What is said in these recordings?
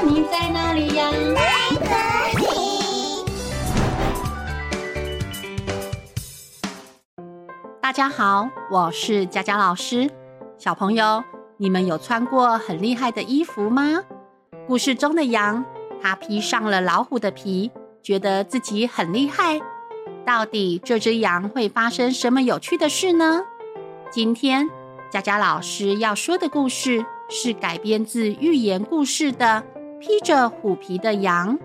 你在哪里呀？大家好，我是佳佳老师。小朋友，你们有穿过很厉害的衣服吗？故事中的羊，它披上了老虎的皮，觉得自己很厉害。到底这只羊会发生什么有趣的事呢？今天佳佳老师要说的故事是改编自寓言故事的《披着虎皮的羊》。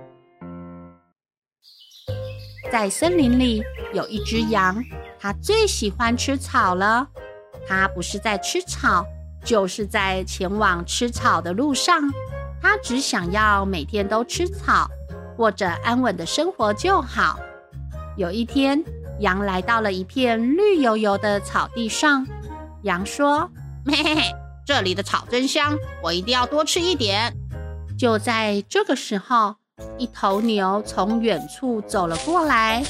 在森林里有一只羊。它最喜欢吃草了。它不是在吃草，就是在前往吃草的路上。它只想要每天都吃草，过着安稳的生活就好。有一天，羊来到了一片绿油油的草地上。羊说：“嘿嘿嘿，这里的草真香，我一定要多吃一点。”就在这个时候，一头牛从远处走了过来。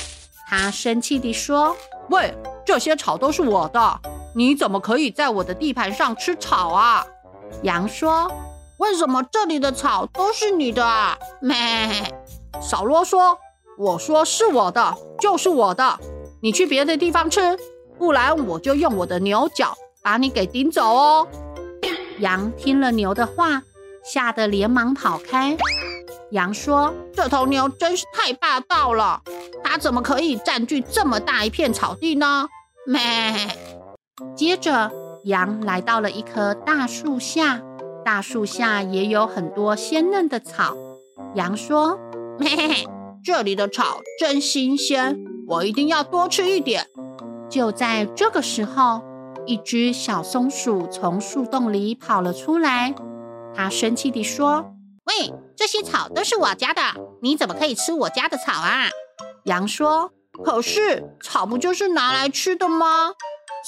他生气地说。喂，这些草都是我的，你怎么可以在我的地盘上吃草啊？羊说：“为什么这里的草都是你的啊？”咩，少啰嗦！我说是我的，就是我的，你去别的地方吃，不然我就用我的牛角把你给顶走哦。羊听了牛的话，吓得连忙跑开。羊说：“这头牛真是太霸道了，它怎么可以占据这么大一片草地呢？”咩。接着，羊来到了一棵大树下，大树下也有很多鲜嫩的草。羊说：“咩，这里的草真新鲜，我一定要多吃一点。”就在这个时候，一只小松鼠从树洞里跑了出来，它生气地说：“喂！”这些草都是我家的，你怎么可以吃我家的草啊？羊说：“可是草不就是拿来吃的吗？”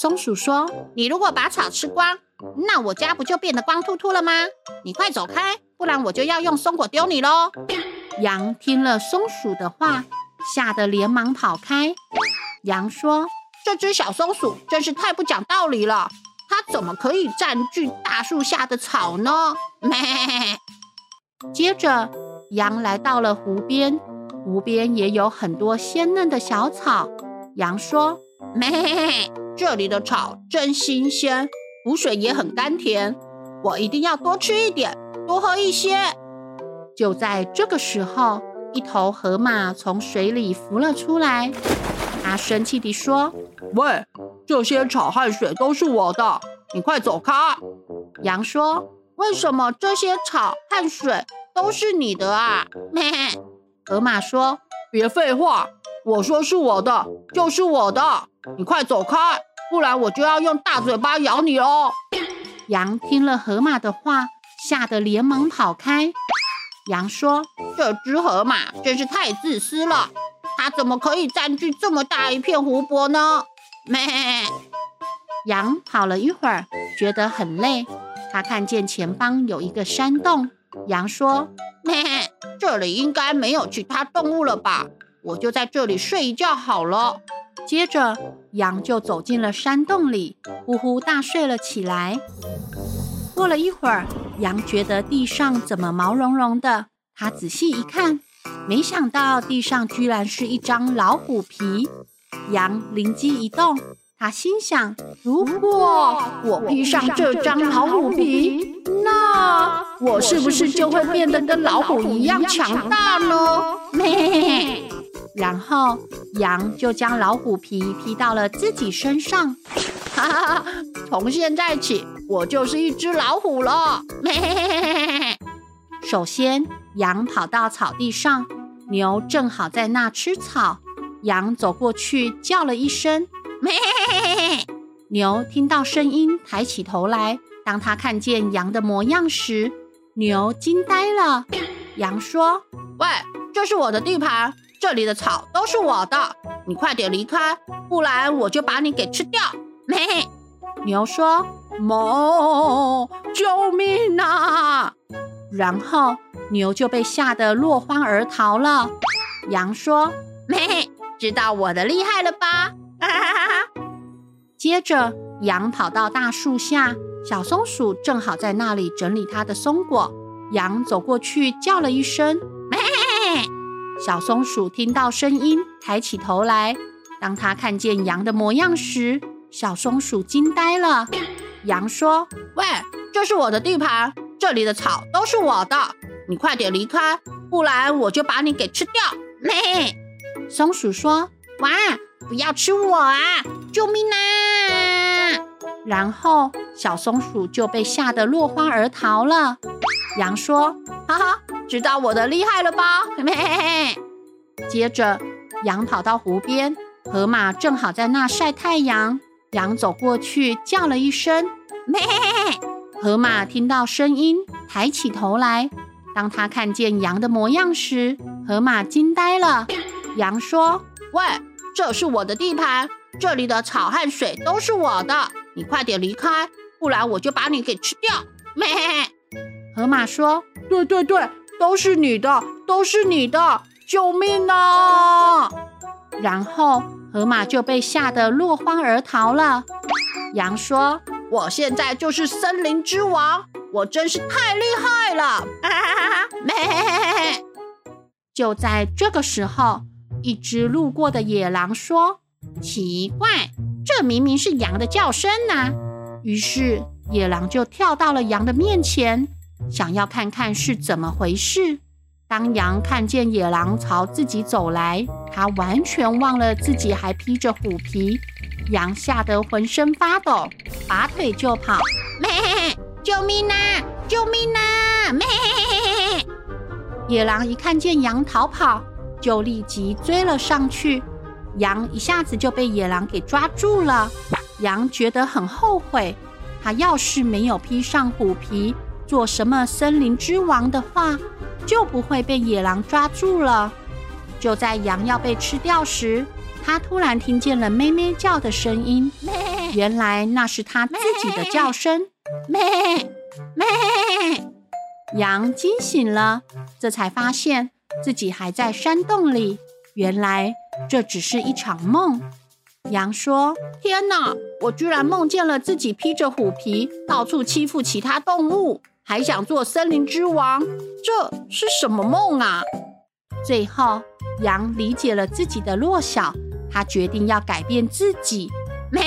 松鼠说：“你如果把草吃光，那我家不就变得光秃秃了吗？你快走开，不然我就要用松果丢你喽！”羊听了松鼠的话，吓得连忙跑开。羊说：“这只小松鼠真是太不讲道理了，它怎么可以占据大树下的草呢？”咩。接着，羊来到了湖边，湖边也有很多鲜嫩的小草。羊说：“咩，这里的草真新鲜，湖水也很甘甜，我一定要多吃一点，多喝一些。”就在这个时候，一头河马从水里浮了出来，它生气地说：“喂，这些草和水都是我的，你快走开！”羊说。为什么这些草和水都是你的啊？咩，河马说：“别废话，我说是我的，就是我的，你快走开，不然我就要用大嘴巴咬你哦。”羊听了河马的话，吓得连忙跑开。羊说：“这只河马真是太自私了，它怎么可以占据这么大一片湖泊呢？”咩，羊跑了一会儿，觉得很累。它看见前方有一个山洞，羊说：“咩，这里应该没有其他动物了吧？我就在这里睡一觉好了。”接着，羊就走进了山洞里，呼呼大睡了起来。过了一会儿，羊觉得地上怎么毛茸茸的？他仔细一看，没想到地上居然是一张老虎皮。羊灵机一动。他心想：如果我披上这张老虎皮，那我是不是就会变得跟老虎一样强大呢？咩！然后羊就将老虎皮披到了自己身上。哈哈！从现在起，我就是一只老虎了。咩！首先，羊跑到草地上，牛正好在那吃草。羊走过去叫了一声。咩！牛听到声音，抬起头来。当他看见羊的模样时，牛惊呆了。羊说：“喂，这是我的地盘，这里的草都是我的，你快点离开，不然我就把你给吃掉。”咩！牛说：“哞，救命啊！”然后牛就被吓得落荒而逃了。羊说：“咩，知道我的厉害了吧？”哈哈哈哈！接着，羊跑到大树下，小松鼠正好在那里整理它的松果。羊走过去叫了一声“咩”，小松鼠听到声音，抬起头来。当他看见羊的模样时，小松鼠惊呆了。羊说：“喂，这是我的地盘，这里的草都是我的，你快点离开，不然我就把你给吃掉。”咩。松鼠说：“哇，不要吃我啊！救命啊！”然后小松鼠就被吓得落荒而逃了。羊说：“哈哈，知道我的厉害了吧？”咩。接着，羊跑到湖边，河马正好在那晒太阳。羊走过去叫了一声“咩”，河马听到声音，抬起头来。当他看见羊的模样时，河马惊呆了。羊说：“喂，这是我的地盘，这里的草和水都是我的，你快点离开，不然我就把你给吃掉。”咩。河马说：“对对对，都是你的，都是你的，救命啊！”然后河马就被吓得落荒而逃了。羊说：“我现在就是森林之王，我真是太厉害了！”哈哈哈哈，咩。就在这个时候，一只路过的野狼说：“奇怪，这明明是羊的叫声呐！”于是野狼就跳到了羊的面前，想要看看是怎么回事。当羊看见野狼朝自己走来，它完全忘了自己还披着虎皮，羊吓得浑身发抖，拔腿就跑。咩！救命啊！救命啊！咩！野狼一看见羊逃跑，就立即追了上去，羊一下子就被野狼给抓住了。羊觉得很后悔，他要是没有披上虎皮，做什么森林之王的话，就不会被野狼抓住了。就在羊要被吃掉时，他突然听见了咩咩叫的声音，咩 原来那是他自己的叫声，咩咩。羊惊醒了，这才发现。自己还在山洞里，原来这只是一场梦。羊说：“天哪，我居然梦见了自己披着虎皮，到处欺负其他动物，还想做森林之王，这是什么梦啊？”最后，羊理解了自己的弱小，他决定要改变自己。咩，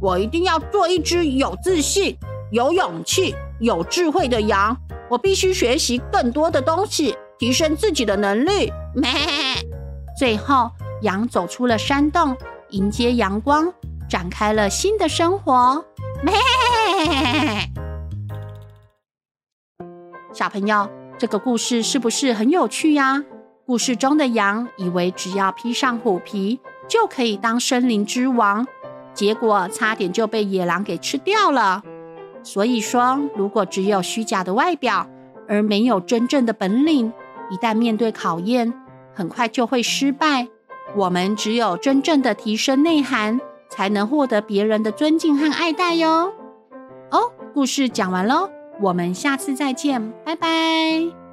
我一定要做一只有自信、有勇气、有智慧的羊。我必须学习更多的东西。提升自己的能力。咩！最后，羊走出了山洞，迎接阳光，展开了新的生活。咩！小朋友，这个故事是不是很有趣呀？故事中的羊以为只要披上虎皮就可以当森林之王，结果差点就被野狼给吃掉了。所以说，如果只有虚假的外表，而没有真正的本领，一旦面对考验，很快就会失败。我们只有真正的提升内涵，才能获得别人的尊敬和爱戴哟。哦，故事讲完喽，我们下次再见，拜拜。